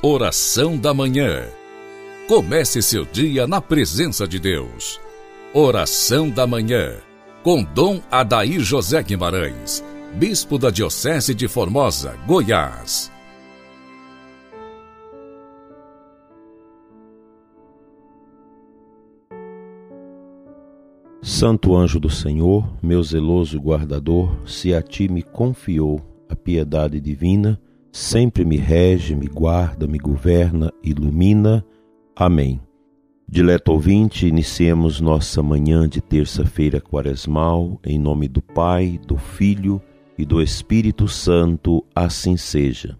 Oração da Manhã. Comece seu dia na presença de Deus. Oração da Manhã. Com Dom Adair José Guimarães, Bispo da Diocese de Formosa, Goiás. Santo anjo do Senhor, meu zeloso guardador, se a ti me confiou a piedade divina, sempre me rege, me guarda, me governa, ilumina. Amém. Dileto ouvinte, iniciemos nossa manhã de terça-feira quaresmal, em nome do Pai, do Filho e do Espírito Santo, assim seja.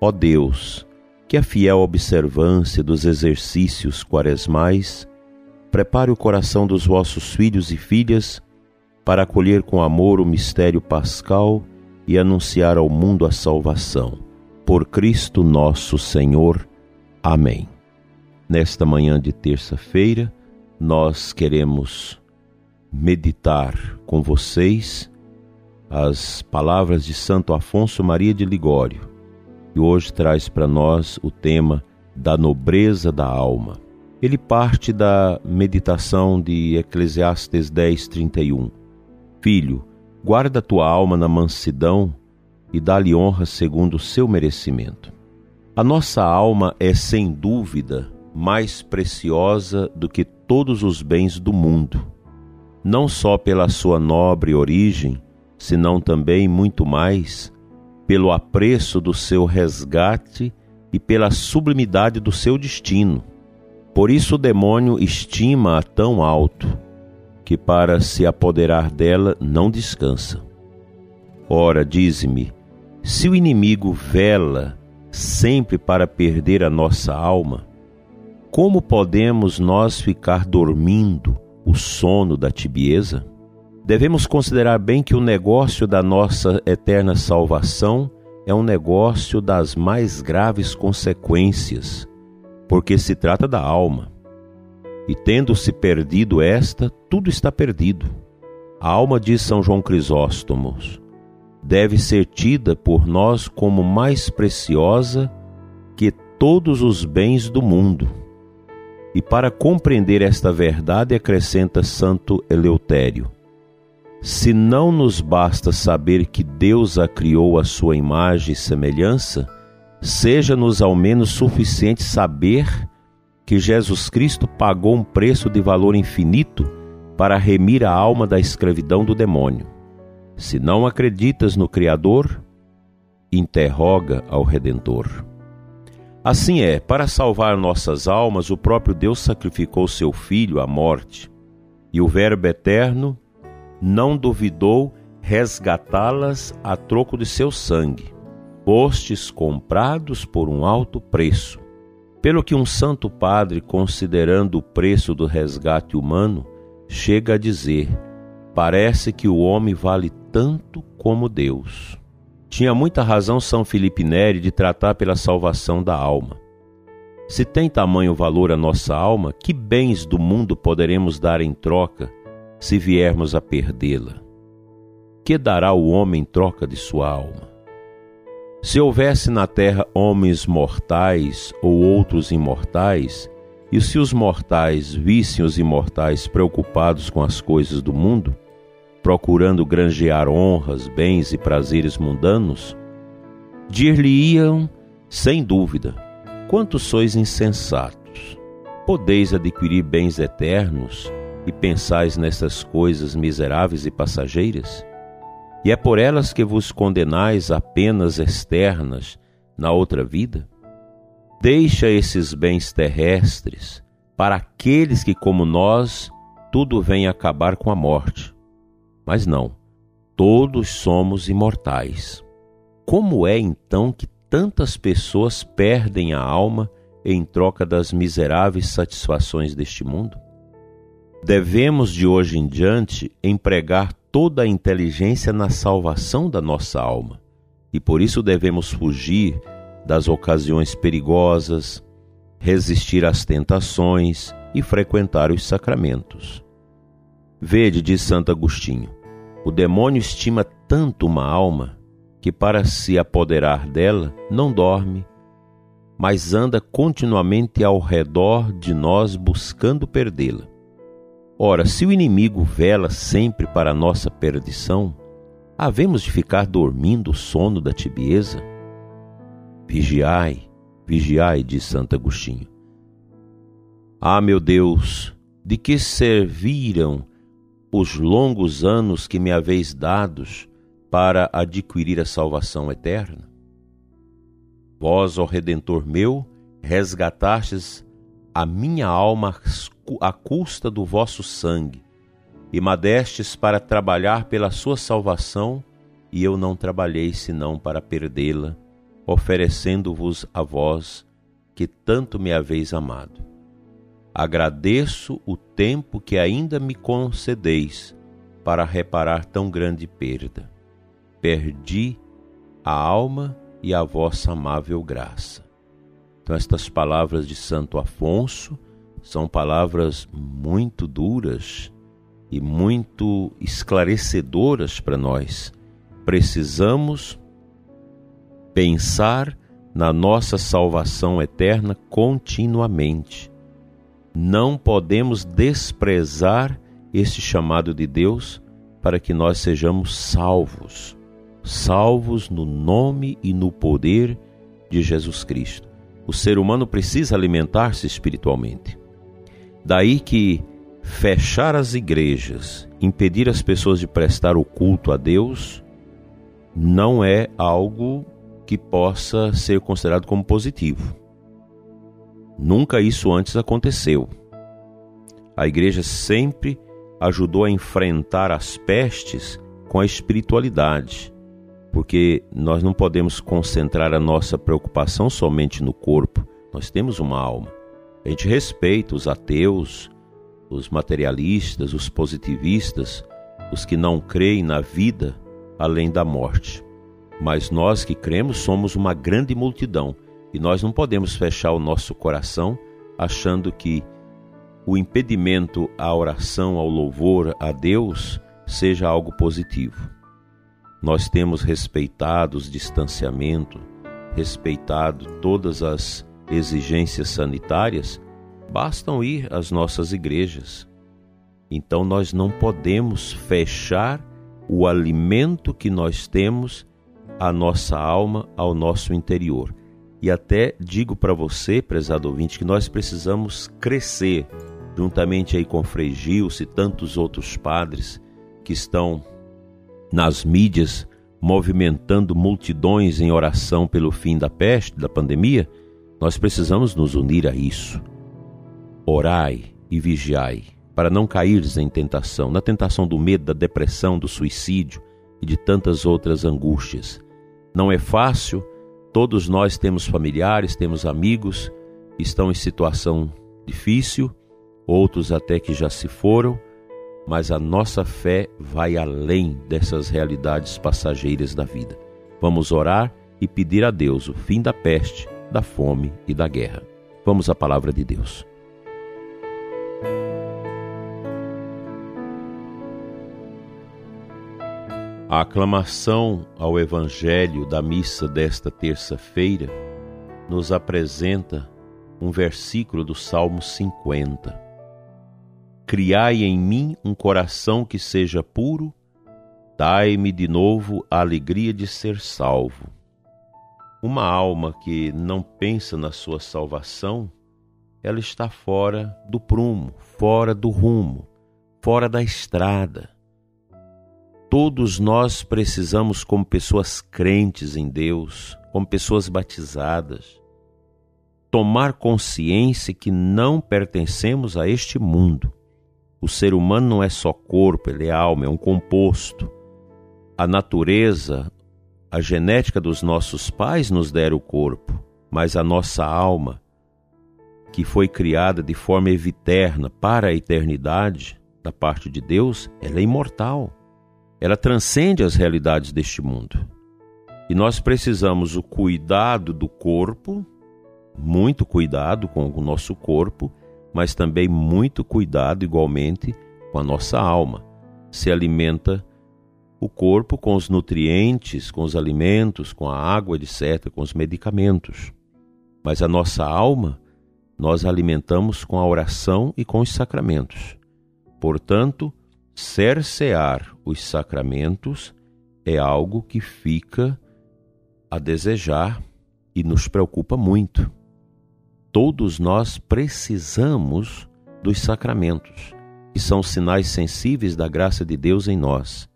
Ó Deus, que a fiel observância dos exercícios quaresmais prepare o coração dos vossos filhos e filhas para acolher com amor o mistério pascal e anunciar ao mundo a salvação. Por Cristo nosso Senhor. Amém. Nesta manhã de terça-feira, nós queremos meditar com vocês as palavras de Santo Afonso Maria de Ligório, que hoje traz para nós o tema da nobreza da alma. Ele parte da meditação de Eclesiastes 10, 31. Filho, guarda tua alma na mansidão e dá-lhe honra segundo o seu merecimento. A nossa alma é, sem dúvida, mais preciosa do que todos os bens do mundo, não só pela sua nobre origem, senão também muito mais pelo apreço do seu resgate e pela sublimidade do seu destino. Por isso o demônio estima-a tão alto que para se apoderar dela não descansa. Ora, dize-me, se o inimigo vela sempre para perder a nossa alma, como podemos nós ficar dormindo o sono da tibieza? Devemos considerar bem que o negócio da nossa eterna salvação é um negócio das mais graves consequências, porque se trata da alma e tendo-se perdido esta, tudo está perdido. A alma de São João Crisóstomo deve ser tida por nós como mais preciosa que todos os bens do mundo. E para compreender esta verdade, acrescenta Santo Eleutério: se não nos basta saber que Deus a criou à sua imagem e semelhança, seja-nos ao menos suficiente saber que Jesus Cristo pagou um preço de valor infinito para remir a alma da escravidão do demônio. Se não acreditas no Criador, interroga ao Redentor. Assim é, para salvar nossas almas, o próprio Deus sacrificou seu Filho à morte, e o Verbo eterno não duvidou resgatá-las a troco de seu sangue, postes comprados por um alto preço pelo que um santo padre, considerando o preço do resgate humano, chega a dizer: parece que o homem vale tanto como Deus. Tinha muita razão São Felipe Neri de tratar pela salvação da alma. Se tem tamanho valor a nossa alma, que bens do mundo poderemos dar em troca se viermos a perdê-la? Que dará o homem em troca de sua alma? Se houvesse na terra homens mortais ou outros imortais, e se os mortais vissem os imortais preocupados com as coisas do mundo, procurando granjear honras, bens e prazeres mundanos, dir-lhe-iam, sem dúvida, quantos sois insensatos! Podeis adquirir bens eternos e pensais nessas coisas miseráveis e passageiras? E é por elas que vos condenais a penas externas na outra vida? Deixa esses bens terrestres para aqueles que, como nós, tudo vem acabar com a morte. Mas não, todos somos imortais. Como é então que tantas pessoas perdem a alma em troca das miseráveis satisfações deste mundo? Devemos de hoje em diante empregar toda a inteligência na salvação da nossa alma. E por isso devemos fugir das ocasiões perigosas, resistir às tentações e frequentar os sacramentos. Vede, diz Santo Agostinho, o demônio estima tanto uma alma que, para se apoderar dela, não dorme, mas anda continuamente ao redor de nós buscando perdê-la. Ora, se o inimigo vela sempre para nossa perdição, havemos de ficar dormindo o sono da tibieza? Vigiai, vigiai, diz Santo Agostinho. Ah, meu Deus, de que serviram os longos anos que me haveis dados para adquirir a salvação eterna? Vós, ó Redentor meu, resgatastes a minha alma à custa do vosso sangue, e madestes para trabalhar pela sua salvação, e eu não trabalhei senão para perdê-la, oferecendo-vos a vós, que tanto me haveis amado. Agradeço o tempo que ainda me concedeis para reparar tão grande perda. Perdi a alma e a vossa amável graça. Então, estas palavras de Santo Afonso são palavras muito duras e muito esclarecedoras para nós. Precisamos pensar na nossa salvação eterna continuamente. Não podemos desprezar este chamado de Deus para que nós sejamos salvos, salvos no nome e no poder de Jesus Cristo. O ser humano precisa alimentar-se espiritualmente. Daí que fechar as igrejas, impedir as pessoas de prestar o culto a Deus, não é algo que possa ser considerado como positivo. Nunca isso antes aconteceu. A igreja sempre ajudou a enfrentar as pestes com a espiritualidade, porque nós não podemos concentrar a nossa preocupação somente no corpo, nós temos uma alma. A gente respeita os ateus, os materialistas, os positivistas, os que não creem na vida além da morte. Mas nós que cremos somos uma grande multidão e nós não podemos fechar o nosso coração achando que o impedimento à oração, ao louvor a Deus seja algo positivo. Nós temos respeitado os distanciamentos, respeitado todas as exigências sanitárias, bastam ir às nossas igrejas. Então nós não podemos fechar o alimento que nós temos à nossa alma, ao nosso interior. E até digo para você, prezado ouvinte, que nós precisamos crescer, juntamente aí com Frei Gilson e tantos outros padres que estão nas mídias movimentando multidões em oração pelo fim da peste, da pandemia, nós precisamos nos unir a isso. Orai e vigiai, para não caires em tentação, na tentação do medo, da depressão, do suicídio e de tantas outras angústias. Não é fácil, todos nós temos familiares, temos amigos que estão em situação difícil, outros até que já se foram, mas a nossa fé vai além dessas realidades passageiras da vida. Vamos orar e pedir a Deus o fim da peste da fome e da guerra. Vamos à palavra de Deus. A aclamação ao Evangelho da missa desta terça-feira nos apresenta um versículo do Salmo 50. Criai em mim um coração que seja puro, dai-me de novo a alegria de ser salvo. Uma alma que não pensa na sua salvação, ela está fora do prumo, fora do rumo, fora da estrada. Todos nós precisamos, como pessoas crentes em Deus, como pessoas batizadas, tomar consciência que não pertencemos a este mundo. O ser humano não é só corpo, ele é alma, é um composto. A natureza, a genética dos nossos pais nos dera o corpo, mas a nossa alma, que foi criada de forma eviterna para a eternidade, da parte de Deus, ela é imortal. Ela transcende as realidades deste mundo. E nós precisamos o cuidado do corpo, muito cuidado com o nosso corpo, mas também muito cuidado igualmente com a nossa alma. Se alimenta o corpo com os nutrientes, com os alimentos, com a água, etc., com os medicamentos. mas a nossa alma nós alimentamos com a oração e com os sacramentos. Portanto, cercear os sacramentos é algo que fica a desejar e nos preocupa muito. Todos nós precisamos dos sacramentos, que são sinais sensíveis da graça de Deus em nós.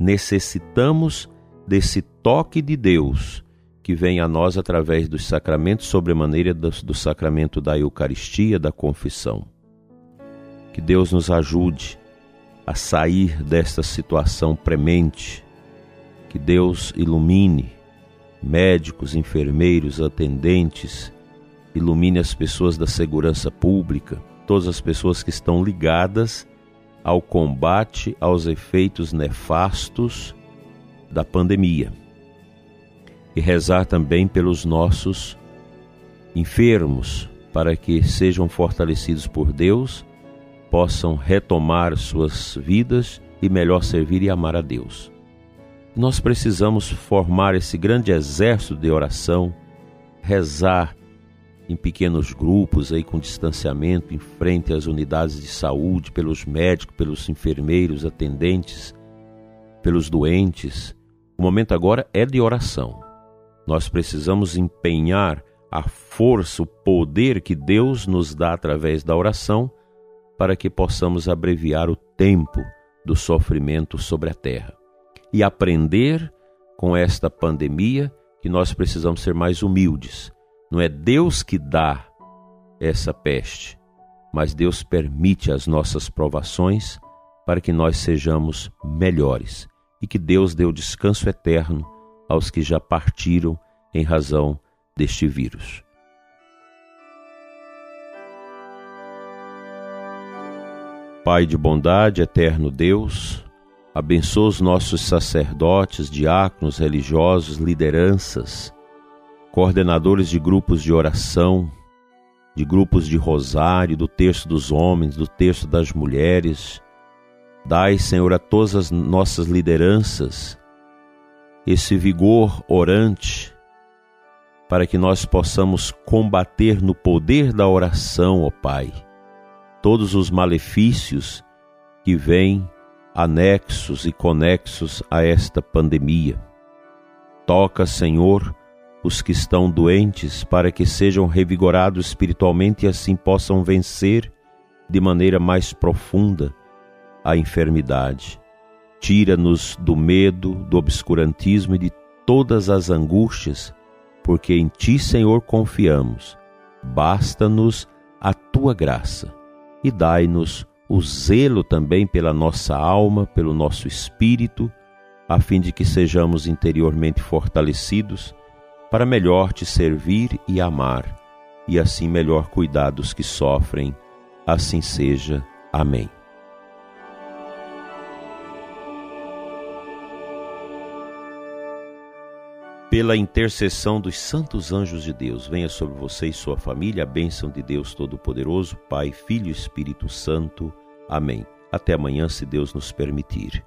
Necessitamos desse toque de Deus que vem a nós através dos sacramentos, sobremaneira do, sacramento da Eucaristia, da confissão. Que Deus nos ajude a sair desta situação premente. Que Deus ilumine médicos, enfermeiros, atendentes, ilumine as pessoas da segurança pública, todas as pessoas que estão ligadas ao combate aos efeitos nefastos da pandemia e rezar também pelos nossos enfermos, para que sejam fortalecidos por Deus, possam retomar suas vidas e melhor servir e amar a Deus. Nós precisamos formar esse grande exército de oração, rezar em pequenos grupos aí com distanciamento em frente às unidades de saúde, pelos médicos, pelos enfermeiros, atendentes, pelos doentes. O momento agora é de oração. Nós precisamos empenhar a força, o poder que Deus nos dá através da oração para que possamos abreviar o tempo do sofrimento sobre a terra e aprender com esta pandemia que nós precisamos ser mais humildes. Não é Deus que dá essa peste, mas Deus permite as nossas provações para que nós sejamos melhores e que Deus dê o descanso eterno aos que já partiram em razão deste vírus. Pai de bondade, eterno Deus, abençoa os nossos sacerdotes, diáconos, religiosos, lideranças, coordenadores de grupos de oração, de grupos de rosário, do terço dos homens, do terço das mulheres. Dai, Senhor, a todas as nossas lideranças esse vigor orante, para que nós possamos combater no poder da oração, ó Pai, todos os malefícios que vêm anexos e conexos a esta pandemia. Toca, Senhor, os que estão doentes para que sejam revigorados espiritualmente e assim possam vencer de maneira mais profunda a enfermidade. Tira-nos do medo, do obscurantismo e de todas as angústias, porque em Ti, Senhor, confiamos. Basta-nos a Tua graça e dai-nos o zelo também pela nossa alma, pelo nosso espírito, a fim de que sejamos interiormente fortalecidos para melhor te servir e amar, e assim melhor cuidar dos que sofrem. Assim seja. Amém. pela intercessão dos santos anjos de Deus, venha sobre você e sua família a bênção de Deus Todo-Poderoso, Pai, Filho e Espírito Santo. Amém. Até amanhã, se Deus nos permitir.